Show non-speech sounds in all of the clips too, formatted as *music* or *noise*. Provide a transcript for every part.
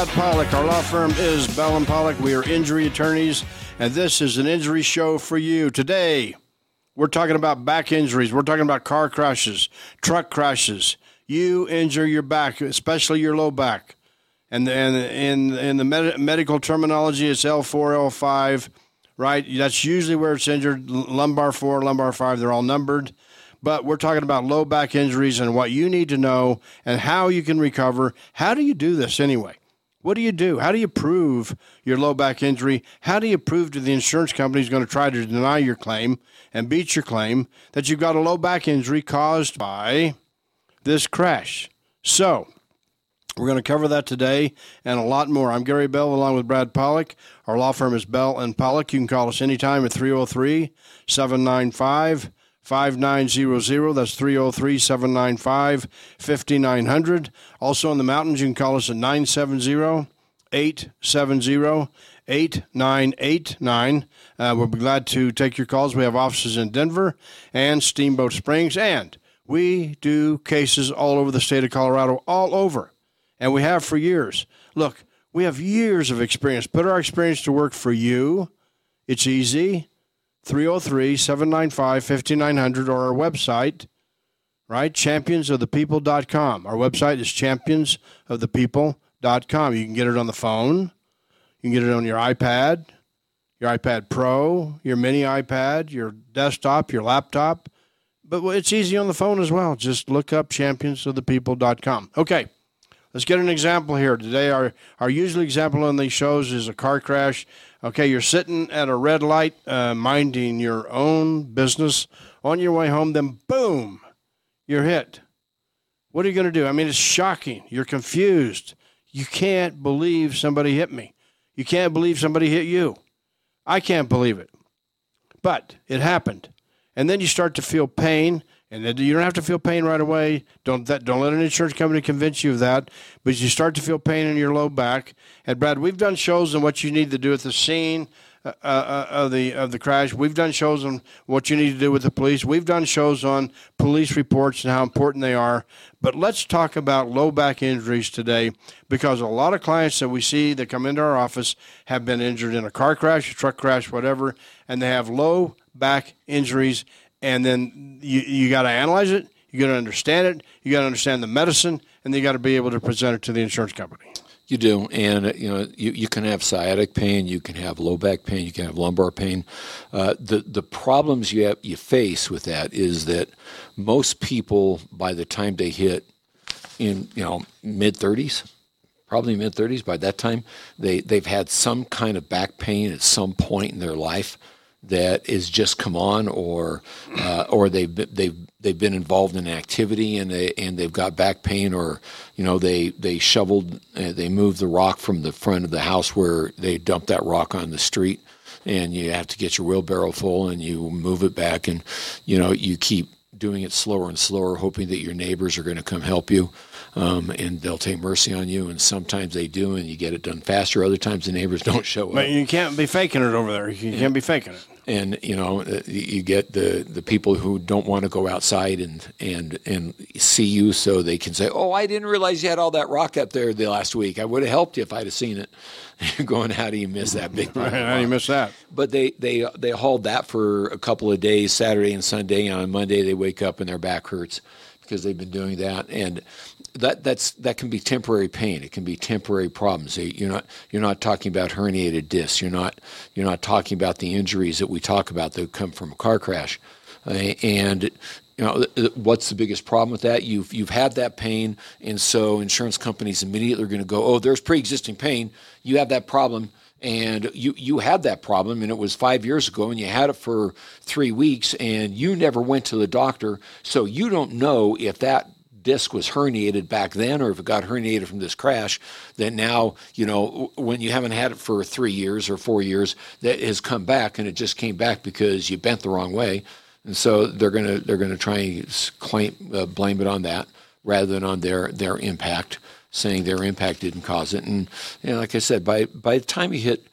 Brad Pollock. Our law firm is Bell and Pollock. We are injury attorneys, and this is an injury show for you. Today, we're talking about back injuries. We're talking about car crashes, truck crashes. You injure your back, especially your low back. And, and in, in the med- medical terminology, it's L4, L5, right? That's usually where it's injured. Lumbar 4, lumbar 5, they're all numbered but we're talking about low back injuries and what you need to know and how you can recover. How do you do this anyway? What do you do? How do you prove your low back injury? How do you prove to the insurance company who's going to try to deny your claim and beat your claim that you've got a low back injury caused by this crash? So, we're going to cover that today and a lot more. I'm Gary Bell along with Brad Pollock. Our law firm is Bell and Pollock. You can call us anytime at 303 795 5900. That's 303 795 5900. Also in the mountains, you can call us at 970 870 8989. Uh, we'll be glad to take your calls. We have offices in Denver and Steamboat Springs, and we do cases all over the state of Colorado, all over. And we have for years. Look, we have years of experience. Put our experience to work for you. It's easy. 303 795 5900 or our website, right? Championsofthepeople.com. Our website is championsofthepeople.com. You can get it on the phone, you can get it on your iPad, your iPad Pro, your mini iPad, your desktop, your laptop. But it's easy on the phone as well. Just look up championsofthepeople.com. Okay. Let's get an example here. Today, our, our usual example on these shows is a car crash. Okay, you're sitting at a red light, uh, minding your own business. On your way home, then boom, you're hit. What are you going to do? I mean, it's shocking. You're confused. You can't believe somebody hit me. You can't believe somebody hit you. I can't believe it. But it happened. And then you start to feel pain and you don't have to feel pain right away. Don't that, don't let an insurance company convince you of that. But you start to feel pain in your low back. And Brad, we've done shows on what you need to do at the scene uh, uh, of the of the crash. We've done shows on what you need to do with the police. We've done shows on police reports and how important they are. But let's talk about low back injuries today because a lot of clients that we see that come into our office have been injured in a car crash, a truck crash, whatever, and they have low back injuries and then you you got to analyze it. You got to understand it. You got to understand the medicine, and you got to be able to present it to the insurance company. You do, and you know you, you can have sciatic pain, you can have low back pain, you can have lumbar pain. Uh, the the problems you have, you face with that is that most people by the time they hit in you know mid thirties, probably mid thirties, by that time they they've had some kind of back pain at some point in their life that is just come on, or uh, or they've they've they've been involved in activity and they and they've got back pain, or you know they they shoveled uh, they moved the rock from the front of the house where they dumped that rock on the street, and you have to get your wheelbarrow full and you move it back, and you know you keep doing it slower and slower, hoping that your neighbors are going to come help you. Um, and they'll take mercy on you. And sometimes they do, and you get it done faster. Other times the neighbors don't show up. But you can't be faking it over there. You yeah. can't be faking it and you know uh, you get the the people who don't want to go outside and and and see you so they can say oh i didn't realize you had all that rock up there the last week. I would have helped you if i'd have seen it. *laughs* You're going how do you miss that big how do you miss that? But they they they hauled that for a couple of days saturday and sunday and on monday they wake up and their back hurts because they've been doing that. And that that's that can be temporary pain. It can be temporary problems. You're not you're not talking about herniated discs. You're not you're not talking about the injuries that we talk about that come from a car crash. Uh, and you know what's the biggest problem with that? You've you've had that pain, and so insurance companies immediately are going to go, oh, there's pre-existing pain. You have that problem and you you had that problem and it was 5 years ago and you had it for 3 weeks and you never went to the doctor so you don't know if that disc was herniated back then or if it got herniated from this crash that now you know when you haven't had it for three years or four years that has come back and it just came back because you bent the wrong way. And so they're going to they're going to try and claim uh, blame it on that rather than on their their impact saying their impact didn't cause it. And you know, like i said by by the time you hit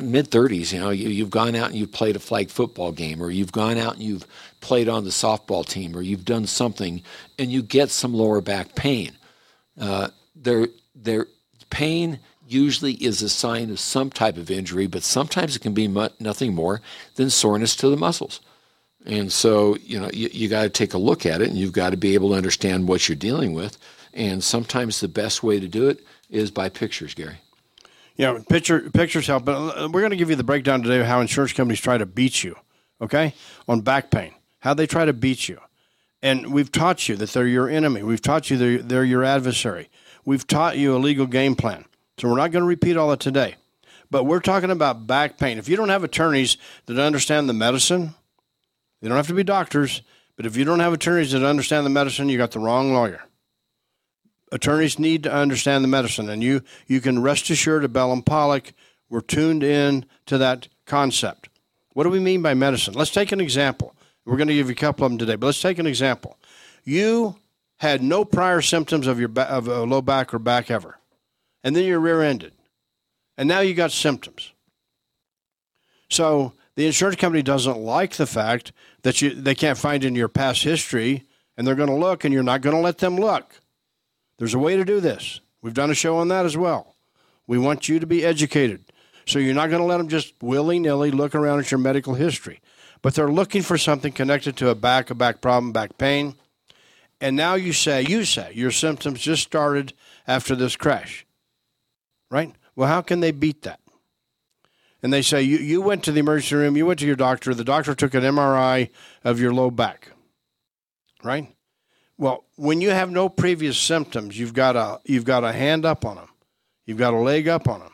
mid 30s, you know, you, have gone out and you've played a flag football game, or you've gone out and you've played on the softball team, or you've done something, and you get some lower back pain. Uh, there, there, pain usually is a sign of some type of injury, but sometimes it can be mu- nothing more than soreness to the muscles. And so, you know, you, you got to take a look at it and you've got to be able to understand what you're dealing with. And sometimes the best way to do it is by pictures, Gary. Yeah, picture pictures help, but uh, we're going to give you the breakdown today of how insurance companies try to beat you. Okay, on back pain, how they try to beat you, and we've taught you that they're your enemy. We've taught you they're, they're your adversary. We've taught you a legal game plan. So we're not going to repeat all that today, but we're talking about back pain. If you don't have attorneys that understand the medicine, they don't have to be doctors, but if you don't have attorneys that understand the medicine, you got the wrong lawyer attorneys need to understand the medicine, and you you can rest assured at Bell and Pollock we're tuned in to that concept. What do we mean by medicine? Let's take an example. We're going to give you a couple of them today, but let's take an example. You had no prior symptoms of your of a low back or back ever, and then you're rear-ended, and now you got symptoms. So the insurance company doesn't like the fact that you they can't find in your past history, and they're going to look, and you're not going to let them look. There's a way to do this. We've done a show on that as well. We want you to be educated. So you're not going to let them just willy nilly look around at your medical history. But they're looking for something connected to a back, a back problem, back pain. And now you say, you say, your symptoms just started after this crash. Right? Well, how can they beat that? And they say, you, you went to the emergency room, you went to your doctor, the doctor took an MRI of your low back. Right? Well, when you have no previous symptoms, you've got a you've got a hand up on them, you've got a leg up on them,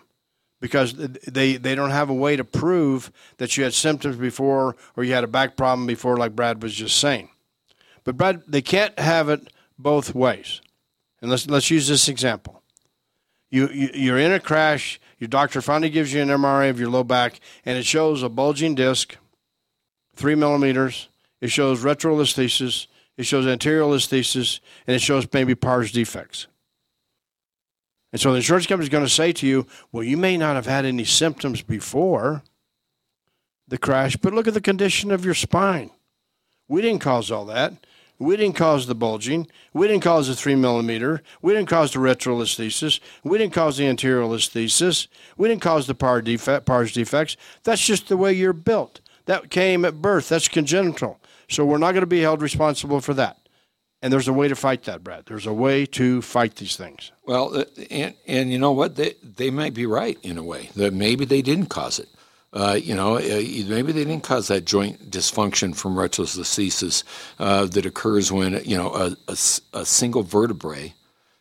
because they they don't have a way to prove that you had symptoms before or you had a back problem before, like Brad was just saying. But Brad, they can't have it both ways. And let's let's use this example. You, you you're in a crash. Your doctor finally gives you an MRI of your low back, and it shows a bulging disc, three millimeters. It shows retrolisthesis it shows anterior listhesis, and it shows maybe pars defects. And so the insurance company is going to say to you, well, you may not have had any symptoms before the crash, but look at the condition of your spine. We didn't cause all that. We didn't cause the bulging. We didn't cause the three millimeter. We didn't cause the retrolisthesis. We didn't cause the anterior. We didn't cause the par defect, pars defects. That's just the way you're built. That came at birth. That's congenital. So we're not going to be held responsible for that. And there's a way to fight that, Brad. There's a way to fight these things. Well, uh, and and you know what? They they might be right in a way that maybe they didn't cause it. Uh, you know, uh, maybe they didn't cause that joint dysfunction from retrolisthesis uh, that occurs when you know a, a, a, single vertebrae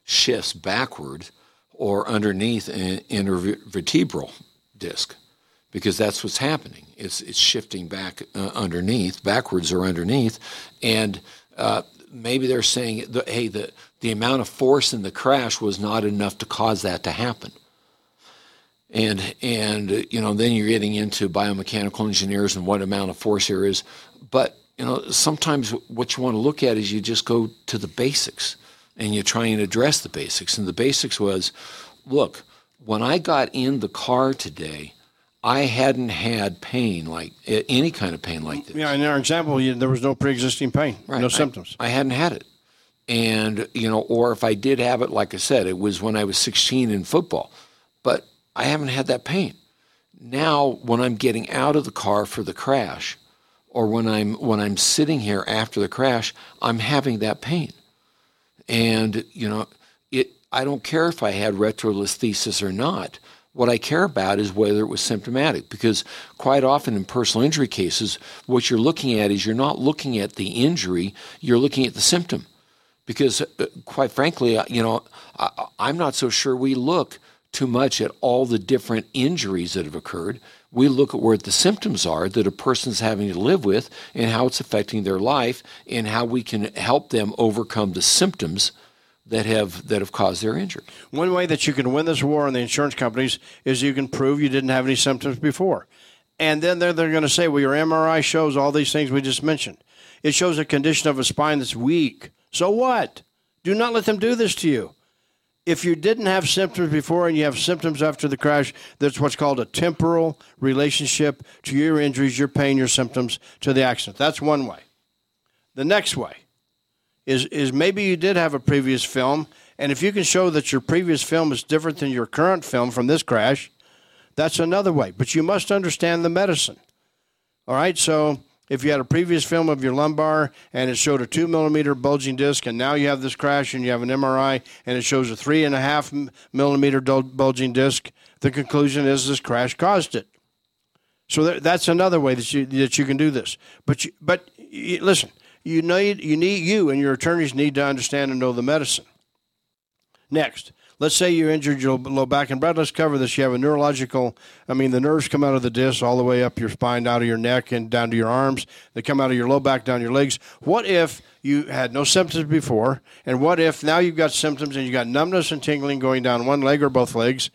shifts backward or underneath an intervertebral disc because that's what's happening. It's it's shifting back uh, underneath, backwards or underneath, and uh, maybe they're saying, hey, the the amount of force in the crash was not enough to cause that to happen. And and you know then you're getting into biomechanical engineers and what amount of force there is, but you know sometimes what you want to look at is you just go to the basics and you try and address the basics. And the basics was, look, when I got in the car today, I hadn't had pain like any kind of pain like this. Yeah, in our example, you, there was no pre-existing pain, right. no symptoms. I, I hadn't had it, and you know, or if I did have it, like I said, it was when I was 16 in football, but I haven't had that pain. Now, when I'm getting out of the car for the crash, or when I'm when I'm sitting here after the crash, I'm having that pain, and you know, it. I don't care if I had retrolisthesis or not what I care about is whether it was symptomatic, because quite often in personal injury cases, what you're looking at is you're not looking at the injury, you're looking at the symptom. Because, uh, quite frankly, uh, you know, I, I'm not so sure we look too much at all the different injuries that have occurred. We look at where the symptoms are that a person's having to live with and how it's affecting their life and how we can help them overcome the symptoms that have that have caused their injury. One way that you can win this war on the insurance companies is you can prove you didn't have any symptoms before. And then they're, they're going to say, well, your MRI shows all these things we just mentioned. It shows a condition of a spine that's weak. So what? Do not let them do this to you. If you didn't have symptoms before and you have symptoms after the crash, that's what's called a temporal relationship to your injuries, your pain, your symptoms to the accident. That's one way. The next way is is maybe you did have a previous film And if you can show that your previous film is different than your current film from this crash, that's another way. But you must understand the medicine. All right, so if you had a previous film of your lumbar and it showed a two millimeter bulging disc, and now you have this crash and you have an MRI and it shows a three and a half millimeter bulging disc, the conclusion is this crash caused it. So that's another way that you that you can do this. But you, but you, listen, you need you need you and your attorneys need to understand and know the medicine. Next, let's say you injured your low back, and Brad, let's cover this. You have a neurological, I mean, the nerves come out of the disc all the way up your spine, out of your neck, and down to your arms. They come out of your low back, down your legs. What if you had no symptoms before, and what if now you've got symptoms and you got numbness and tingling going down one leg or both legs,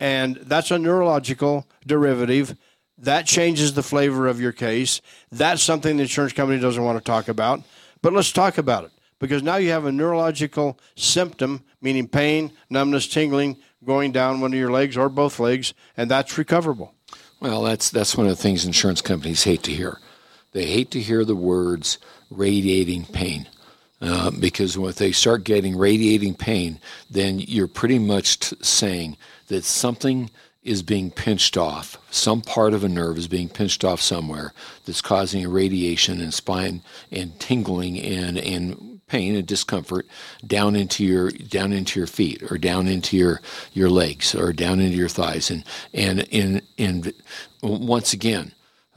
and that's a neurological derivative. That changes the flavor of your case. That's something the insurance company doesn't want to talk about. But let's talk about it because now you have a neurological symptom, meaning pain, numbness, tingling, going down one of your legs or both legs, and that's recoverable. Well, that's that's one of the things insurance companies hate to hear. They hate to hear the words radiating pain. Uh, because when they start getting radiating pain, then you're pretty much t- saying that something is being pinched off. Some part of a nerve is being pinched off somewhere that's causing irradiation and spine and tingling and, and pain and discomfort down into your down into your feet or down into your your legs or down into your thighs and and and and once again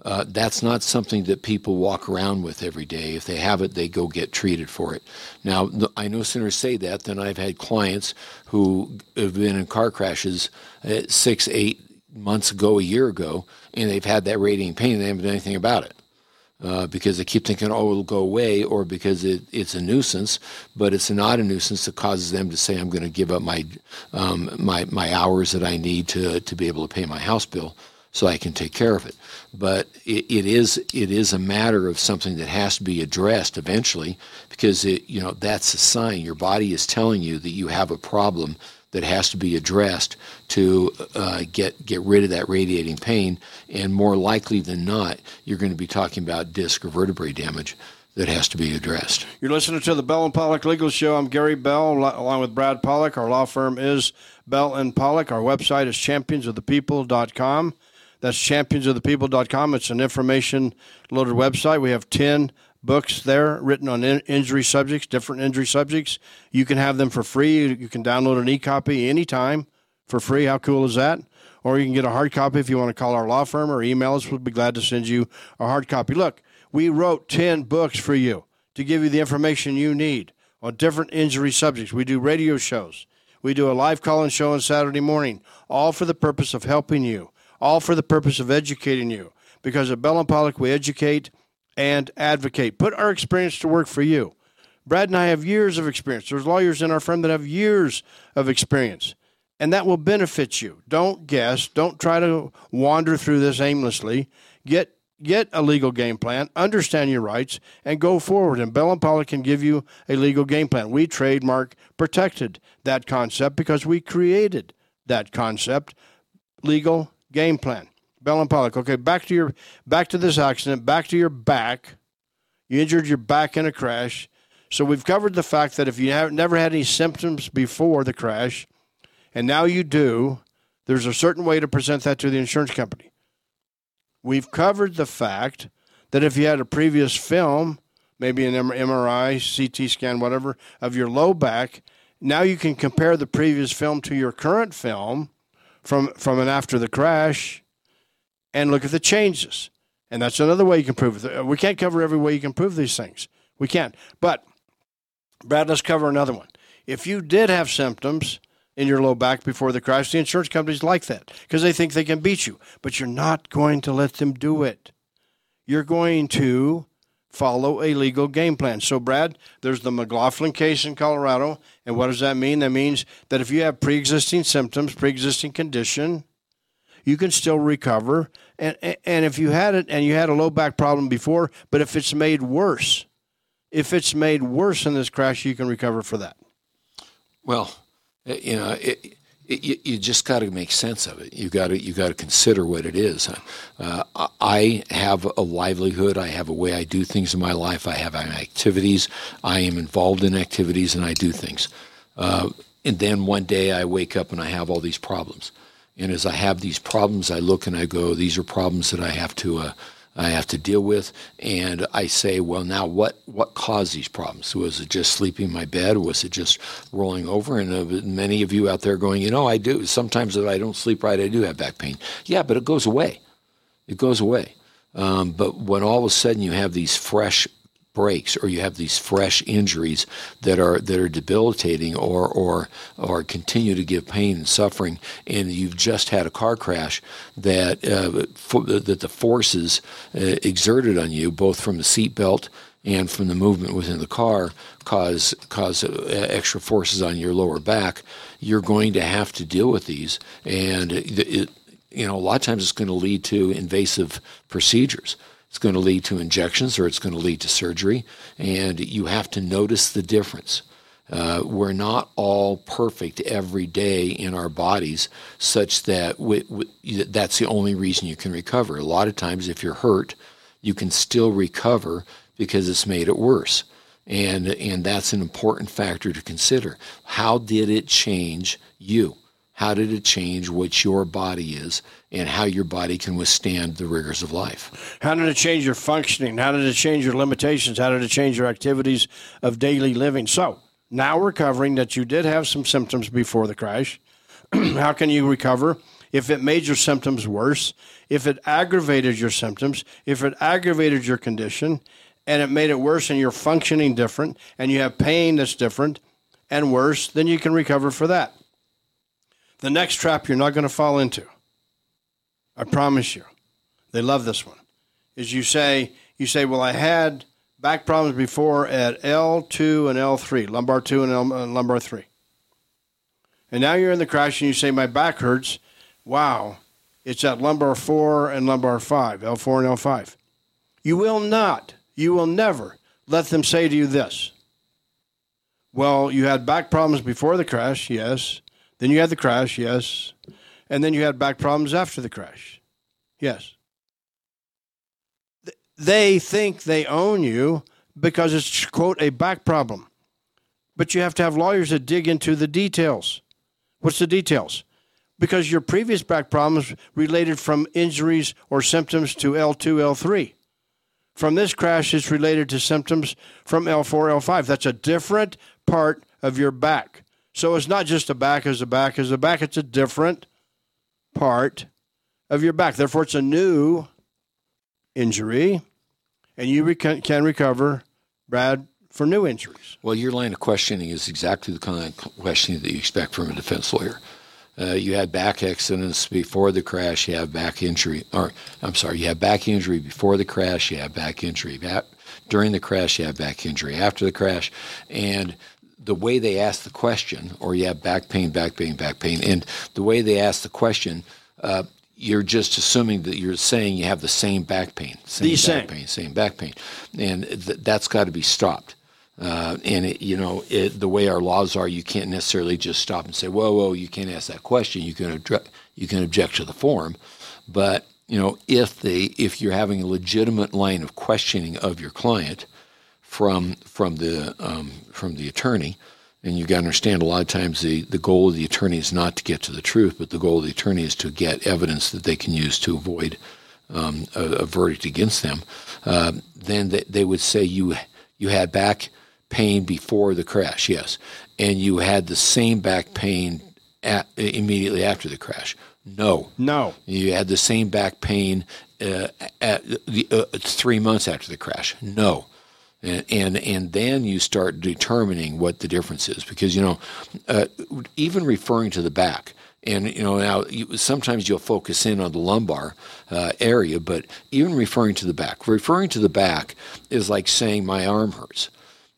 uh, that's not something that people walk around with every day. If they have it, they go get treated for it. Now, I no sooner say that than I've had clients who have been in car crashes uh, six, eight months ago, a year ago, and they've had that radiating pain and they haven't done anything about it uh, because they keep thinking, oh, it'll go away, or because it, it's a nuisance, but it's not a nuisance that causes them to say, I'm going to give up my, um, my, my hours that I need to, to be able to pay my house bill so I can take care of it. But it, it is it is a matter of something that has to be addressed eventually because it you know that's a sign your body is telling you that you have a problem that has to be addressed to uh, get get rid of that radiating pain. And more likely than not, you're going to be talking about disc or vertebrae damage that has to be addressed. You're listening to the Bell and Pollock Legal Show. I'm Gary Bell, along with Brad Pollock. Our law firm is Bell and Pollock. Our website is championsofthepeople.com. That's championsofthepeople.com. It's an information loaded website. We have 10 books there written on in- injury subjects, different injury subjects. You can have them for free. You can download an e copy anytime for free. How cool is that? Or you can get a hard copy if you want to call our law firm or email us. We'll be glad to send you a hard copy. Look, we wrote 10 books for you to give you the information you need on different injury subjects. We do radio shows. We do a live call in show on Saturday morning, all for the purpose of helping you, all for the purpose of educating you. Because at Bell and Pollock, we educate and advocate. Put our experience to work for you. Brad and I have years of experience. There's lawyers in our firm that have years of experience, and that will benefit you. Don't guess. Don't try to wander through this aimlessly. Get get a legal game plan, understand your rights, and go forward. And Bell and Pollock can give you a legal game plan. We trademark protected that concept because we created that concept, legal game plan. Bell and Pollock. Okay, back to your back to this accident. Back to your back. You injured your back in a crash. So we've covered the fact that if you have never had any symptoms before the crash, and now you do, there's a certain way to present that to the insurance company. We've covered the fact that if you had a previous film, maybe an MRI, CT scan, whatever, of your low back, now you can compare the previous film to your current film from from an after the crash and look at the changes. And that's another way you can prove it. Uh, we can't cover every way you can prove these things. We can't. But, Brad, let's cover another one. If you did have symptoms in your low back before the crash, the insurance companies like that because they think they can beat you. But you're not going to let them do it. You're going to follow a legal game plan. So, Brad, there's the McLaughlin case in Colorado. And what does that mean? That means that if you have pre existing symptoms, pre existing condition, you can still recover. And, and if you had it and you had a low back problem before, but if it's made worse, if it's made worse in this crash, you can recover for that. Well, you know, it, it, you just got to make sense of it. You got to you got to consider what it is. Uh, I have a livelihood. I have a way I do things in my life. I have activities. I am involved in activities, and I do things. Uh, and then one day I wake up and I have all these problems. And as I have these problems, I look and I go, these are problems that I have to uh, I have to deal with. And I say, well, now what, what caused these problems? Was it just sleeping in my bed? Was it just rolling over? And uh, many of you out there going, you know, I do. Sometimes if I don't sleep right, I do have back pain. Yeah, but it goes away. It goes away. Um, but when all of a sudden you have these fresh breaks or you have these fresh injuries that are that are debilitating or or or continue to give pain and suffering and you've just had a car crash that uh, for, that the forces uh, exerted on you both from the seatbelt and from the movement within the car cause cause uh, extra forces on your lower back you're going to have to deal with these. And it, it, you know a lot of times it's going to lead to invasive procedures it's going to lead to injections or it's going to lead to surgery, and you have to notice the difference. Uh, we're not all perfect every day in our bodies, such that we, we, that's the only reason you can recover. A lot of times, if you're hurt, you can still recover because it's made it worse. And, and that's an important factor to consider. How did it change you? How did it change what your body is and how your body can withstand the rigors of life? How did it change your functioning? How did it change your limitations? How did it change your activities of daily living? So, now we're covering that you did have some symptoms before the crash. *clears throat* how can you recover? If it made your symptoms worse, if it aggravated your symptoms, if it aggravated your condition, and it made it worse and you're functioning different, and you have pain that's different and worse, then you can recover for that. The next trap you're not going to fall into, I promise you, they love this one, is you say, you say, well, I had back problems before at L2 and L3, lumbar 2 and L, uh, lumbar 3. And now you're in the crash and you say, my back hurts. Wow, it's at lumbar 4 and lumbar 5, L4 and L5. You will not, you will never let them say to you this. Well, you had back problems before the crash, yes. Then you had the crash, yes. And then you had back problems after the crash. Yes. They think they own you because it's, quote, a back problem. But you have to have lawyers that dig into the details. What's the details? Because your previous back problems related from injuries or symptoms to L2, L3. From this crash, it's related to symptoms from L4, L5. That's a different part of your back. So it's not just a back as a back as a back, it's a different part of your back. Therefore, it's a new injury, and you rec- can recover, Brad, for new injuries. Well, your line of questioning is exactly the kind of questioning that you expect from a defense lawyer. Uh, you had back accidents before the crash, you have back injury, or I'm sorry, you have back injury before the crash, you have back injury. Back, during the crash, you have back injury. After the crash, and the way they ask the question, or you have back pain, back pain, back pain, and the way they ask the question, uh, you're just assuming that you're saying you have the same back pain, same the back same. pain, same back pain, and th- that's got to be stopped. Uh, and it, you know it, the way our laws are, you can't necessarily just stop and say, "Whoa, whoa, you can't ask that question." You can adre- you can object to the form, but you know if they if you're having a legitimate line of questioning of your client, from from the um, from the attorney. And you've got to understand a lot of times the, the goal of the attorney is not to get to the truth, but the goal of the attorney is to get evidence that they can use to avoid um, a, a, verdict against them. Uh, then they, they would say you you had back pain before the crash, yes, and you had the same back pain at, immediately after the crash. No, no, you had the same back pain uh, at the, uh, three months after the crash. No, and, and and then you start determining what the difference is. Because you know uh, even referring to the back and you know now you, sometimes you'll focus in on the lumbar uh, area but even referring to the back referring to the back is like saying my arm hurts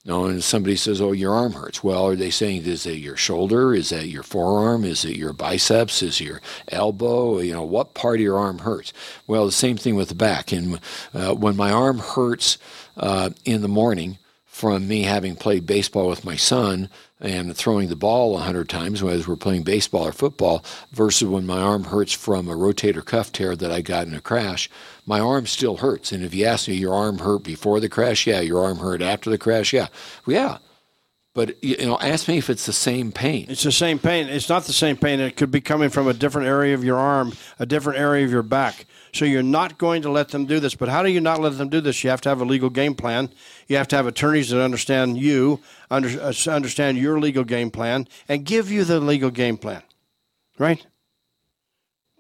you know, and somebody says, "Oh, your arm hurts." Well, are they saying is it your shoulder? Is that your forearm? Is it your biceps? Is it your elbow? You know, what part of your arm hurts? Well, the same thing with the back. And uh, when my arm hurts uh, in the morning from me having played baseball with my son and throwing the ball a hundred times as we're playing baseball or football versus when my arm hurts from a rotator cuff tear that I got in a crash, my arm still hurts. And if you ask me, your arm hurt before the crash? Yeah. Your arm hurt after the crash? Yeah. Well, yeah. But you know, ask me if it's the same pain. It's the same pain. It's not the same pain. It could be coming from a different area of your arm, a different area of your back. So you're not going to let them do this. But how do you not let them do this? You have to have a legal game plan. You have to have attorneys that understand you, under, uh, understand your legal game plan, and give you the legal game plan, right?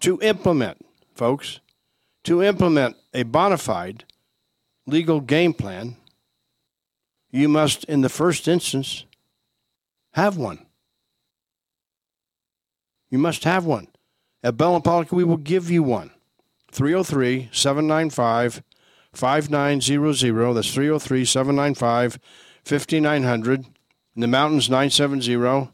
To implement, folks, to implement a bona fide legal game plan, you must, in the first instance, have one. You must have one. At Bell and Pollock, we will give you one. 303 795 5900. That's 303 795 5900. In the mountains, 970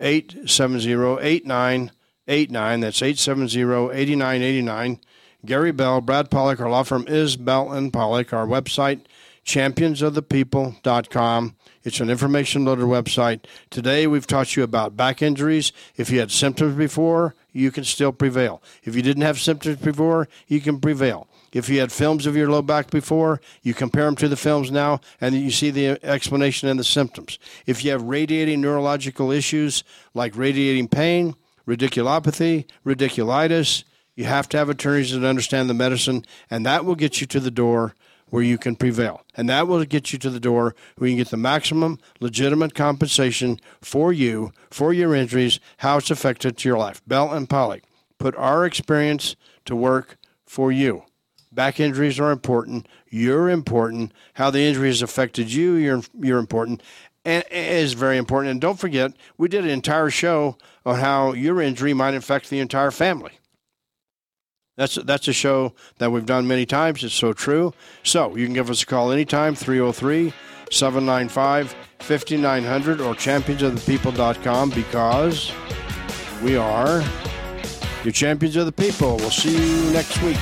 870 8989. That's 870 8989. Gary Bell, Brad Pollock, our law firm is Bell and Pollock. Our website, championsofthepeople.com. It's an information loaded website. Today we've taught you about back injuries. If you had symptoms before, you can still prevail. If you didn't have symptoms before, you can prevail. If you had films of your low back before, you compare them to the films now and you see the explanation and the symptoms. If you have radiating neurological issues like radiating pain, radiculopathy, radiculitis, you have to have attorneys that understand the medicine, and that will get you to the door where you can prevail. And that will get you to the door where you can get the maximum legitimate compensation for you, for your injuries, how it's affected to your life. Bell and Pollock put our experience to work for you. Back injuries are important. You're important. How the injury has affected you, you're, you're important. And is very important. And don't forget, we did an entire show on how your injury might affect the entire family. That's that's a show that we've done many times. It's so true. So you can give us a call anytime, 303 795 5900 or championsofthepeople.com because we are your champions of the people. We'll see you next week.